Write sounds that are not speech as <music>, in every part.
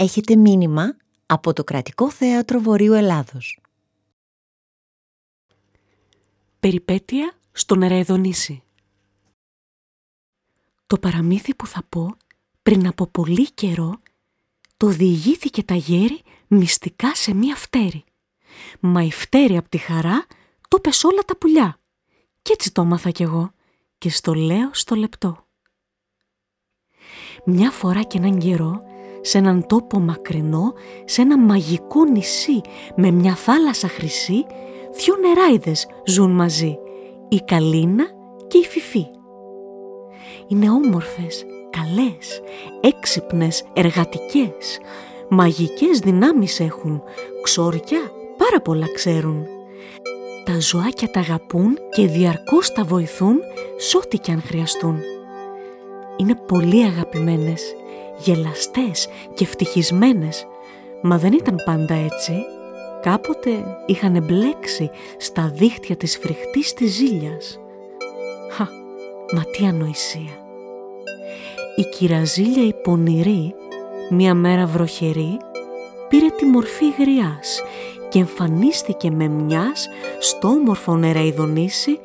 Έχετε μήνυμα από το Κρατικό Θέατρο Βορείου Ελλάδος. Περιπέτεια στον Εραεδονήσι Το παραμύθι που θα πω πριν από πολύ καιρό το διηγήθηκε τα γέρη μυστικά σε μία φτέρη. Μα η φτέρη από τη χαρά το πες όλα τα πουλιά. Κι έτσι το έμαθα κι εγώ και στο λέω στο λεπτό. Μια φορά και έναν καιρό, σε έναν τόπο μακρινό, σε ένα μαγικό νησί με μια θάλασσα χρυσή, δυο νεράιδες ζουν μαζί, η Καλίνα και η Φιφή. Είναι όμορφες, καλές, έξυπνες, εργατικές, μαγικές δυνάμεις έχουν, ξόρια πάρα πολλά ξέρουν. Τα ζωάκια τα αγαπούν και διαρκώς τα βοηθούν σ' ό,τι κι αν χρειαστούν. Είναι πολύ αγαπημένες, γελαστές και ευτυχισμένες, μα δεν ήταν πάντα έτσι. Κάποτε είχαν μπλέξει στα δίχτυα της φρικτής της ζήλιας. Χα, μα τι ανοησία. Η κυραζίλια η πονηρή, μια μέρα βροχερή, πήρε τη μορφή γριάς και εμφανίστηκε με μιας στο όμορφο νεραϊδονήσι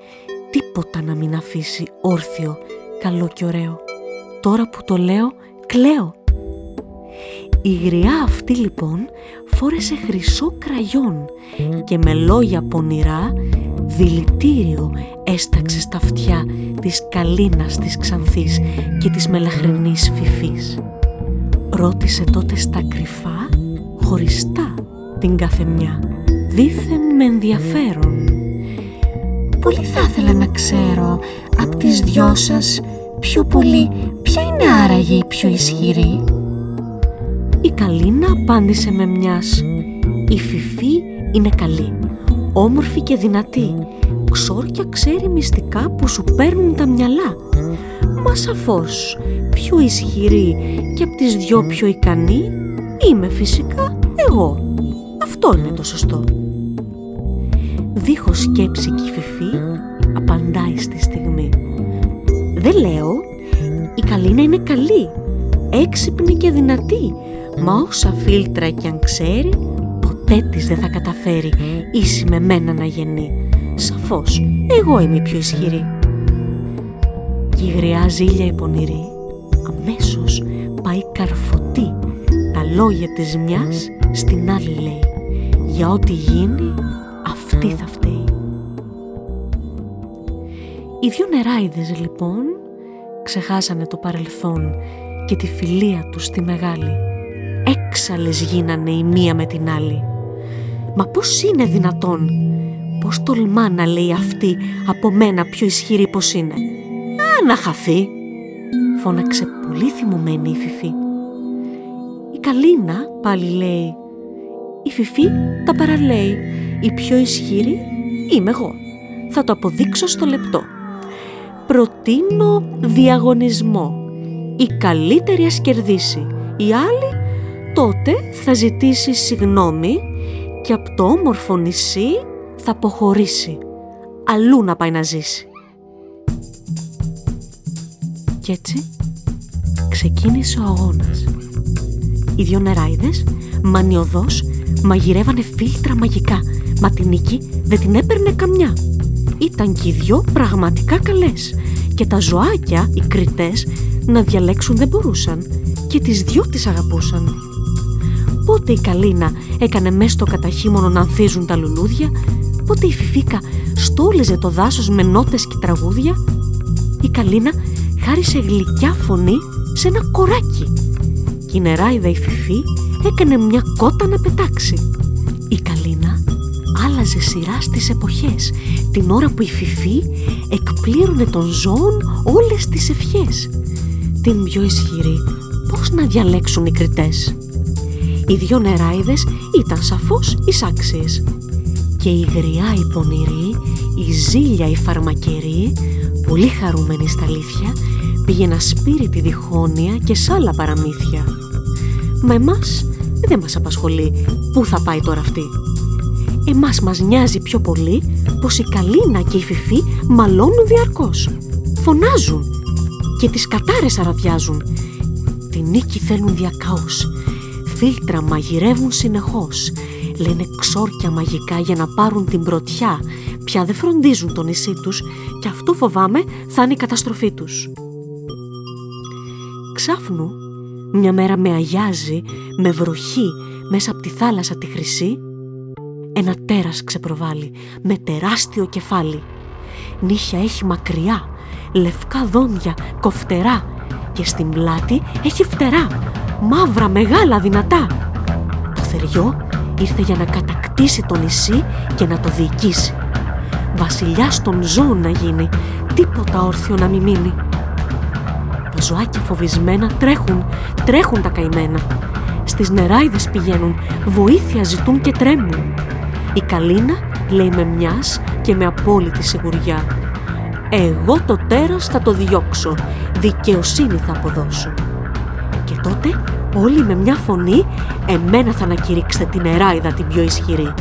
τίποτα να μην αφήσει όρθιο, καλό και ωραίο. Τώρα που το λέω, κλαίω. Η γριά αυτή λοιπόν φόρεσε χρυσό κραγιόν και με λόγια πονηρά δηλητήριο έσταξε στα αυτιά της καλίνας της ξανθής και της μελαχρινής φυφής. Ρώτησε τότε στα κρυφά, χωριστά την καθεμιά, δήθεν με ενδιαφέρον. Πολύ θα ήθελα να ξέρω από τις δυο σας πιο πολύ ποια είναι άραγε η πιο ισχυρή. Η Καλίνα απάντησε με μιας «Η Φιφή είναι καλή, όμορφη και δυνατή, ξόρκια ξέρει μυστικά που σου παίρνουν τα μυαλά. Μα σαφώς, πιο ισχυρή και από τις δυο πιο ικανή είμαι φυσικά εγώ. Αυτό είναι το σωστό. Δίχως σκέψη και η Φιφή απαντάει στη στιγμή. Δεν λέω, η Καλίνα είναι καλή, έξυπνη και δυνατή, μα όσα φίλτρα κι αν ξέρει, ποτέ της δεν θα καταφέρει ίση με μένα να γεννεί. Σαφώς, εγώ είμαι η πιο ισχυρή. Και η γριά ζήλια η πονηρή αμέσως πάει καρφωτή τα λόγια της μιας στην άλλη λέει για ό,τι γίνει αυτή θα φταίει. Οι δυο νεράιδες λοιπόν ξεχάσανε το παρελθόν και τη φιλία τους στη μεγάλη. Έξαλες γίνανε η μία με την άλλη. Μα πώς είναι δυνατόν, πώς τολμά να λέει αυτή από μένα πιο ισχυρή πως είναι; Α, να χαθεί, φώναξε πολύ θυμωμένη η Φιφή. Η Καλίνα πάλι λέει η Φιφή τα παραλέει. Η πιο ισχυρή είμαι εγώ. Θα το αποδείξω στο λεπτό. Προτείνω διαγωνισμό. Η καλύτερη ας κερδίσει. Η άλλη τότε θα ζητήσει συγνώμη και από το όμορφο νησί θα αποχωρήσει. Αλλού να πάει να ζήσει. Κι έτσι ξεκίνησε ο αγώνας. Οι δυο νεράιδες, μανιωδώς, μαγειρεύανε φίλτρα μαγικά, μα την νίκη δεν την έπαιρνε καμιά. Ήταν κι οι δυο πραγματικά καλές και τα ζωάκια, οι κριτές, να διαλέξουν δεν μπορούσαν και τις δυο τις αγαπούσαν. Πότε η Καλίνα έκανε μέσα στο καταχύμωνο να ανθίζουν τα λουλούδια, πότε η Φιφίκα στόλιζε το δάσος με νότες και τραγούδια, η Καλίνα χάρισε γλυκιά φωνή σε ένα κοράκι και η νεράιδα η Φιφή έκανε μια κότα να πετάξει. Η Καλίνα άλλαζε σειρά στις εποχές, την ώρα που η Φιφή εκπλήρωνε των ζώων όλες τις ευχές. Την πιο ισχυρή, πώς να διαλέξουν οι κριτές. Οι δυο νεράιδες ήταν σαφώς εισάξιες. Και η γριά η πονηρή, η ζήλια η φαρμακερή, πολύ χαρούμενη στα αλήθεια, πήγε να σπείρει τη διχόνοια και σ' άλλα παραμύθια. Μα εμάς δεν μας απασχολεί πού θα πάει τώρα αυτή. Εμάς μας νοιάζει πιο πολύ πως η Καλίνα και η Φιφή μαλώνουν διαρκώς. Φωνάζουν και τις κατάρες αραδιάζουν. Τη νίκη θέλουν διακαώς. φίλτρα μαγειρεύουν συνεχώς. Λένε ξόρκια μαγικά για να πάρουν την πρωτιά. Πια δεν φροντίζουν το νησί τους και αυτό φοβάμαι θα είναι η καταστροφή τους. Ξάφνου, μια μέρα με αγιάζει, με βροχή, μέσα από τη θάλασσα τη χρυσή, ένα τέρας ξεπροβάλλει, με τεράστιο κεφάλι. Νύχια έχει μακριά, λευκά δόντια, κοφτερά και στην πλάτη έχει φτερά, μαύρα, μεγάλα, δυνατά. Το θεριό ήρθε για να κατακτήσει το νησί και να το διοικήσει. Βασιλιάς των ζώων να γίνει, τίποτα όρθιο να μην μείνει. Τα ζωάκια φοβισμένα τρέχουν, τρέχουν τα καημένα. Στις νεράιδες πηγαίνουν, βοήθεια ζητούν και τρέμουν. Η Καλίνα λέει με μιας και με απόλυτη σιγουριά εγώ το τέρας θα το διώξω, δικαιοσύνη θα αποδώσω. Και τότε όλοι με μια φωνή εμένα θα ανακηρύξετε την εράιδα την πιο ισχυρή.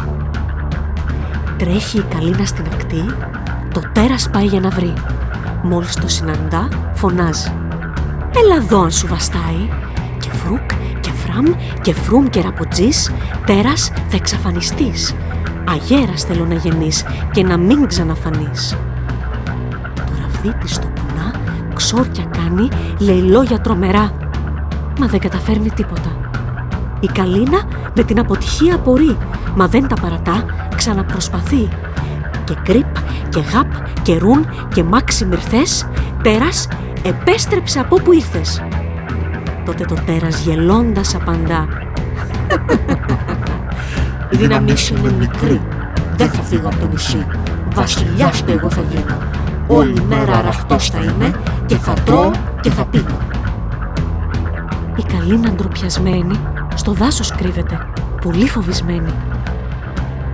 Τρέχει η Καλίνα στην ακτή, το τέρας πάει για να βρει. Μόλις το συναντά, φωνάζει. Έλα εδώ αν σου βαστάει. Και φρούκ και φραμ και φρουμ και ραποτζής, τέρας θα εξαφανιστείς. Αγέρας θέλω να γεννείς και να μην ξαναφανείς της στο κουνά, ξόρκια κάνει, λέει λόγια τρομερά. Μα δεν καταφέρνει τίποτα. Η Καλίνα με την αποτυχία απορεί, μα δεν τα παρατά, ξαναπροσπαθεί. Και κρύπ και γαπ και ρουν και μάξι μυρθές, τέρας, επέστρεψε από όπου ήρθες. Τότε το τέρας γελώντας απαντά. Η δύναμή σου είναι μικρή, δεν θα φύγω από το νησί, βασιλιάς του εγώ θα γίνω όλη μέρα αραχτός θα είμαι και θα τρώω και θα πίνω. Η Καλίνα ντροπιασμένη στο δάσος κρύβεται, πολύ φοβισμένη.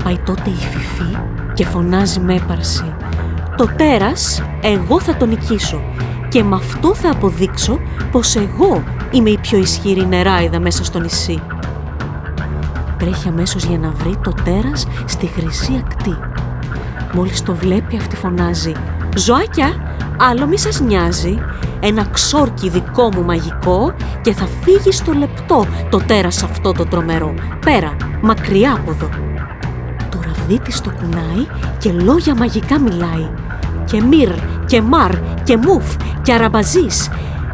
Πάει τότε η Φιφή και φωνάζει με έπαρση. Το τέρας εγώ θα τον νικήσω και με αυτό θα αποδείξω πως εγώ είμαι η πιο ισχυρή νεράιδα μέσα στο νησί. Τρέχει αμέσως για να βρει το τέρας στη χρυσή ακτή. Μόλις το βλέπει αυτή φωνάζει «Ζωάκια, άλλο μη σας νοιάζει, ένα ξόρκι δικό μου μαγικό και θα φύγει στο λεπτό το τέρας αυτό το τρομερό, πέρα, μακριά από εδώ». Το ραβδί της το κουνάει και λόγια μαγικά μιλάει. Και μυρ, και μαρ, και μουφ, και αραμπαζής.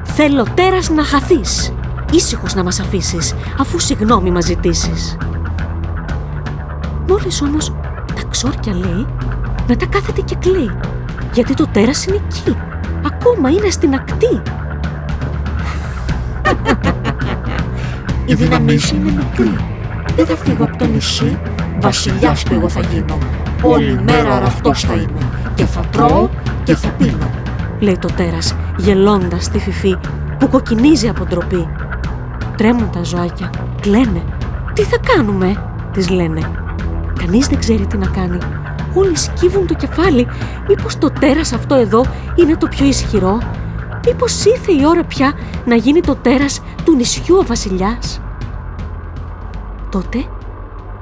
Θέλω τέρας να χαθείς. Ήσυχος να μας αφήσεις, αφού συγγνώμη μας ζητήσεις. Μόλις όμως τα ξόρκια λέει, μετά κάθεται και κλαίει γιατί το τέρας είναι εκεί. Ακόμα είναι στην ακτή. Η δύναμή σου είναι μικρή. Δεν θα φύγω από το νησί. Βασιλιάς του εγώ θα γίνω. Όλη μέρα αραχτός θα είμαι. Και θα τρώω και θα πίνω. Λέει το τέρας, γελώντας τη φυφή που κοκκινίζει από ντροπή. Τρέμουν τα ζωάκια, κλαίνε. Τι θα κάνουμε, τις λένε. Κανείς δεν ξέρει τι να κάνει Όλοι σκύβουν το κεφάλι. Μήπως το τέρας αυτό εδώ είναι το πιο ισχυρό; Μήπως ήρθε η ώρα πια να γίνει το τέρας του νησιού ο βασιλιάς; Τότε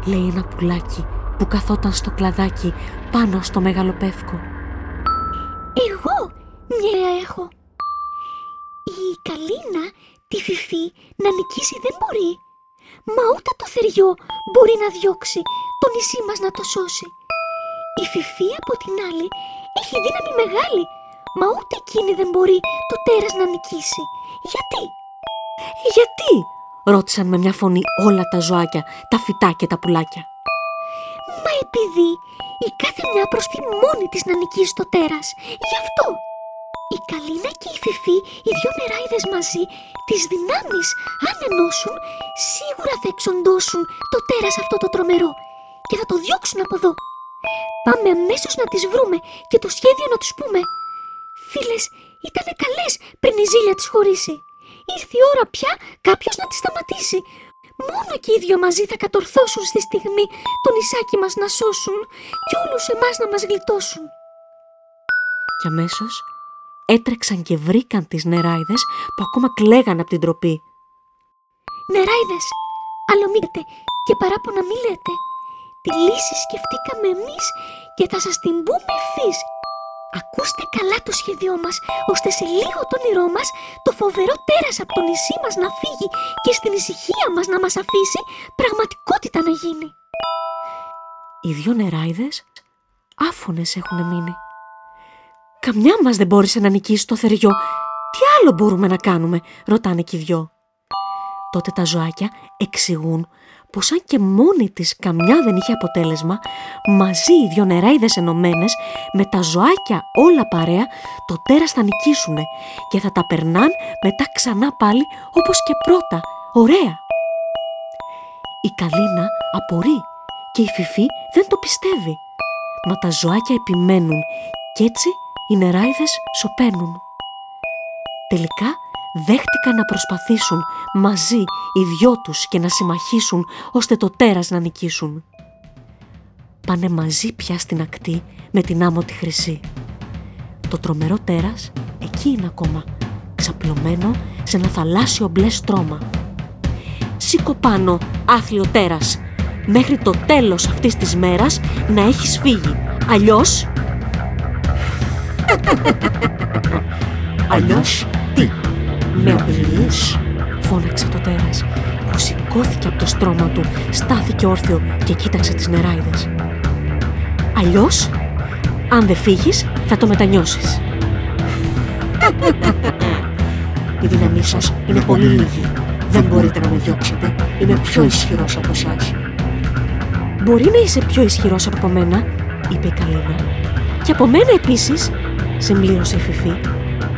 λέει ένα πουλάκι που καθόταν στο κλαδάκι πάνω στο μεγάλο πεύκο. Εγώ μια έχω. Η Καλίνα τη Φιφή να νικήσει δεν μπορεί. Μα ούτε το θεριό μπορεί να διώξει το νησί μας να το σώσει. Η Φιφή από την άλλη έχει δύναμη μεγάλη, μα ούτε εκείνη δεν μπορεί το τέρας να νικήσει. Γιατί; Γιατί; ρώτησαν με μια φωνή όλα τα ζωάκια, τα φυτά και τα πουλάκια. Μα επειδή η κάθε μια τη μόνη της να νικήσει το τέρας, γι' αυτό. Η Καλίνα και η Φιφή, οι δυο νεράιδες μαζί, τις δυνάμεις, αν ενώσουν, σίγουρα θα εξοντώσουν το τέρας αυτό το τρομερό και θα το διώξουν από εδώ. Πάμε αμέσως να τις βρούμε και το σχέδιο να τους πούμε. Φίλες, ήταν καλές πριν η ζήλια τις χωρίσει. Ήρθε η ώρα πια κάποιος να τις σταματήσει. Μόνο και οι δυο μαζί θα κατορθώσουν στη στιγμή το νησάκι μας να σώσουν και όλους εμάς να μας γλιτώσουν. Και αμέσως έτρεξαν και βρήκαν τις νεράιδες που ακόμα κλαίγαν από την τροπή. Νεράιδες, αλλομείτε και παράπονα μη λέτε. Τη λύση σκεφτήκαμε εμείς και θα σας την πούμε ευθύς. Ακούστε καλά το σχέδιό μας, ώστε σε λίγο το όνειρό μας το φοβερό τέρας από το νησί μας να φύγει και στην ησυχία μας να μας αφήσει πραγματικότητα να γίνει. Οι δυο νεράιδες άφωνες έχουν μείνει. Καμιά μας δεν μπόρεσε να νικήσει το θεριό. Τι άλλο μπορούμε να κάνουμε, ρωτάνε και οι δυο. Τότε τα ζωάκια εξηγούν πως αν και μόνη της καμιά δεν είχε αποτέλεσμα, μαζί οι δυο νεράιδες ενωμένες, με τα ζωάκια όλα παρέα, το τέρας θα νικήσουνε και θα τα περνάν μετά ξανά πάλι όπως και πρώτα. Ωραία! Η Καλίνα απορεί και η Φιφή δεν το πιστεύει. Μα τα ζωάκια επιμένουν κι έτσι οι νεράιδες σωπαίνουν. Τελικά δέχτηκαν να προσπαθήσουν μαζί οι δυο τους και να συμμαχήσουν ώστε το τέρας να νικήσουν. Πάνε μαζί πια στην ακτή με την άμμο τη χρυσή. Το τρομερό τέρας εκεί είναι ακόμα, ξαπλωμένο σε ένα θαλάσσιο μπλε στρώμα. Σήκω πάνω, άθλιο τέρας, μέχρι το τέλος αυτής της μέρας να έχεις φύγει. Αλλιώς... Αλλιώς; Τι, με απειλείς, φώναξε το τέρας που σηκώθηκε από το στρώμα του, στάθηκε όρθιο και κοίταξε τις νεράιδες. Αλλιώς, αν δεν φύγεις, θα το μετανιώσεις. Η δύναμή σας είναι πολύ λίγη. Δεν μπορείτε να με διώξετε. Είμαι πιο ισχυρός από εσάς. Μπορεί να είσαι πιο ισχυρός από μένα, είπε η Καλίνα. Και από μένα επίσης, συμπλήρωσε η Φιφή.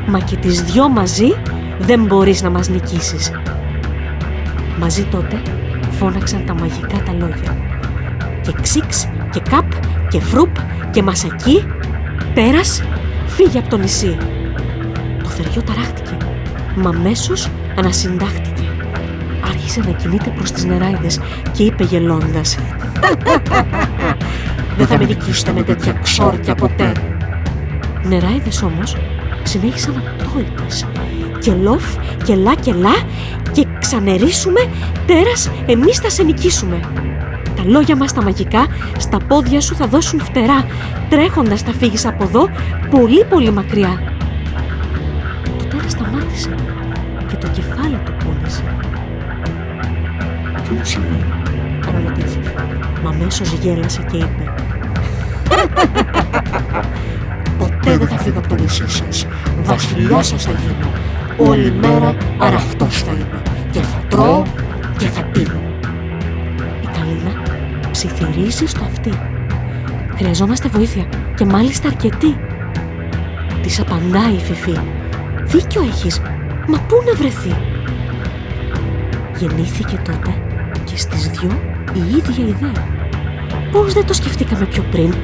Μα και τις δυο μαζί δεν μπορείς να μας νικήσεις. Μαζί τότε φώναξαν τα μαγικά τα λόγια. Και ξύξ και καπ και φρουπ και μασακί, πέρας, φύγε από το νησί. Το θεριό ταράχτηκε, μα μέσος ανασυντάχτηκε. Άρχισε να κινείται προς τις νεράιδες και είπε γελώντας <laughs> «Δεν θα με νικήσετε με τέτοια ξόρκια ποτέ». Νεράιδες όμως συνέχισαν απτόητες και λοφ και λα και λα και ξανερίσουμε τέρας εμείς θα σε νικήσουμε. Τα λόγια μας τα μαγικά στα πόδια σου θα δώσουν φτερά τρέχοντας θα φύγεις από εδώ πολύ πολύ μακριά. Το τέρας σταμάτησε και το κεφάλι του πόνεσε. Τι μου συμβαίνει, αναρωτήθηκε. Μα αμέσως γέλασε και είπε <laughs> Ποτέ δεν θα φύγω από το νησί σας. Βασιλιάς σας θα γίνω Όλη μέρα αραχτός θα είμαι και θα τρώω και θα πίνω. Η Καλίνα ψιθυρίζει στο αυτή. Χρειαζόμαστε βοήθεια και μάλιστα αρκετή. Της απαντάει η Φιφή. Δίκιο έχεις, μα πού να βρεθεί; Γεννήθηκε τότε και στις δυο η ίδια ιδέα. Πώς δεν το σκεφτήκαμε πιο πριν.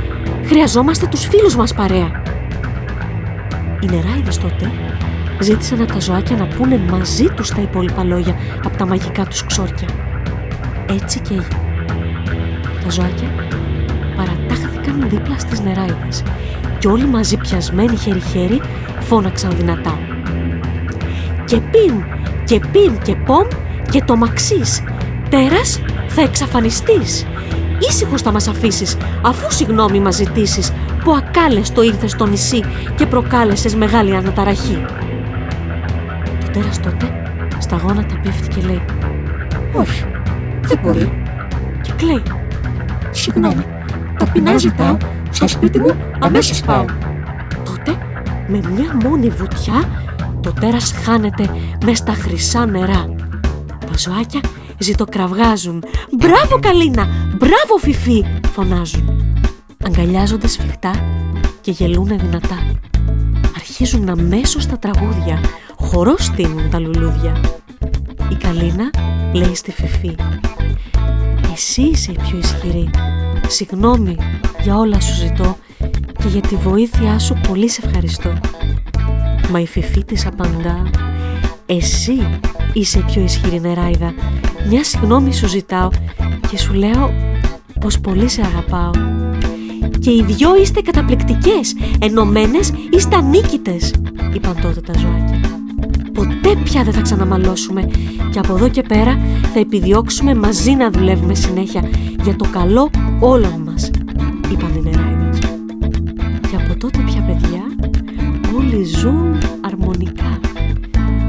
Χρειαζόμαστε τους φίλους μας παρέα. Οι νεράιδες τότε ζήτησαν από τα ζωάκια να πούνε μαζί τους τα υπόλοιπα λόγια από τα μαγικά τους ξόρκια. Έτσι και έγινε. Τα ζωάκια παρατάχθηκαν δίπλα στις νεράιδες και όλοι μαζί πιασμένοι χέρι-χέρι φώναξαν δυνατά. Και πιν, και πιν και πομ και το μαξίς. Τέρας θα εξαφανιστείς. Ήσυχος θα μας αφήσεις, αφού συγγνώμη μας ζητήσεις που ακάλεστο ήρθες στο νησί και προκάλεσες μεγάλη αναταραχή τέρας τότε στα γόνατα πέφτει και λέει «Όχι, δεν μπορεί» και κλαίει «Συγγνώμη, ταπεινά ζητάω, στο σπίτι μου αμέσως πάω». Τότε με μια μόνη βουτιά το τέρας χάνεται μες στα χρυσά νερά. Τα ζωάκια ζητοκραυγάζουν «Μπράβο Καλίνα! Μπράβο Φιφί!» φωνάζουν. Αγκαλιάζονται σφιχτά και γελούνε δυνατά. Αρχίζουν αμέσως τα τραγούδια χορό στείνουν τα λουλούδια. Η Καλίνα λέει στη Φιφή «Εσύ είσαι η πιο ισχυρή. Συγγνώμη για όλα σου ζητώ και για τη βοήθειά σου πολύ σε ευχαριστώ». Μα η Φιφή της απαντά «Εσύ είσαι η πιο ισχυρή νεράιδα. Μια συγγνώμη σου ζητάω και σου λέω πως πολύ σε αγαπάω». «Και οι δυο είστε καταπληκτικές, ενωμένες είστε ανίκητες», είπαν τότε τα ζωάκια ποτέ πια δεν θα ξαναμαλώσουμε και από εδώ και πέρα θα επιδιώξουμε μαζί να δουλεύουμε συνέχεια για το καλό όλων μας, είπαν οι νεράιδες. Και από τότε πια παιδιά όλοι ζουν αρμονικά.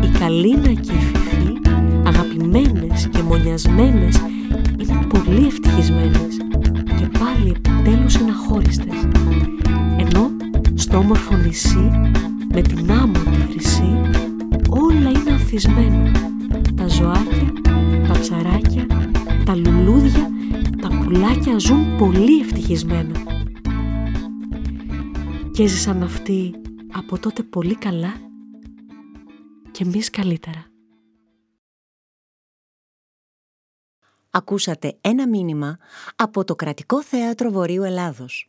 Η Καλίνα και η Φιφή, αγαπημένες και μονιασμένες, είναι πολύ ευτυχισμένες και πάλι επιτέλους είναι αχώριστες. Ενώ στο όμορφο νησί, με την άμμο τη χρυσή, όλα είναι ανθισμένα. Τα ζωάκια, τα ψαράκια, τα λουλούδια, τα πουλάκια ζουν πολύ ευτυχισμένα. Και έζησαν αυτοί από τότε πολύ καλά και εμείς καλύτερα. Ακούσατε ένα μήνυμα από το Κρατικό Θέατρο Βορείου Ελλάδος.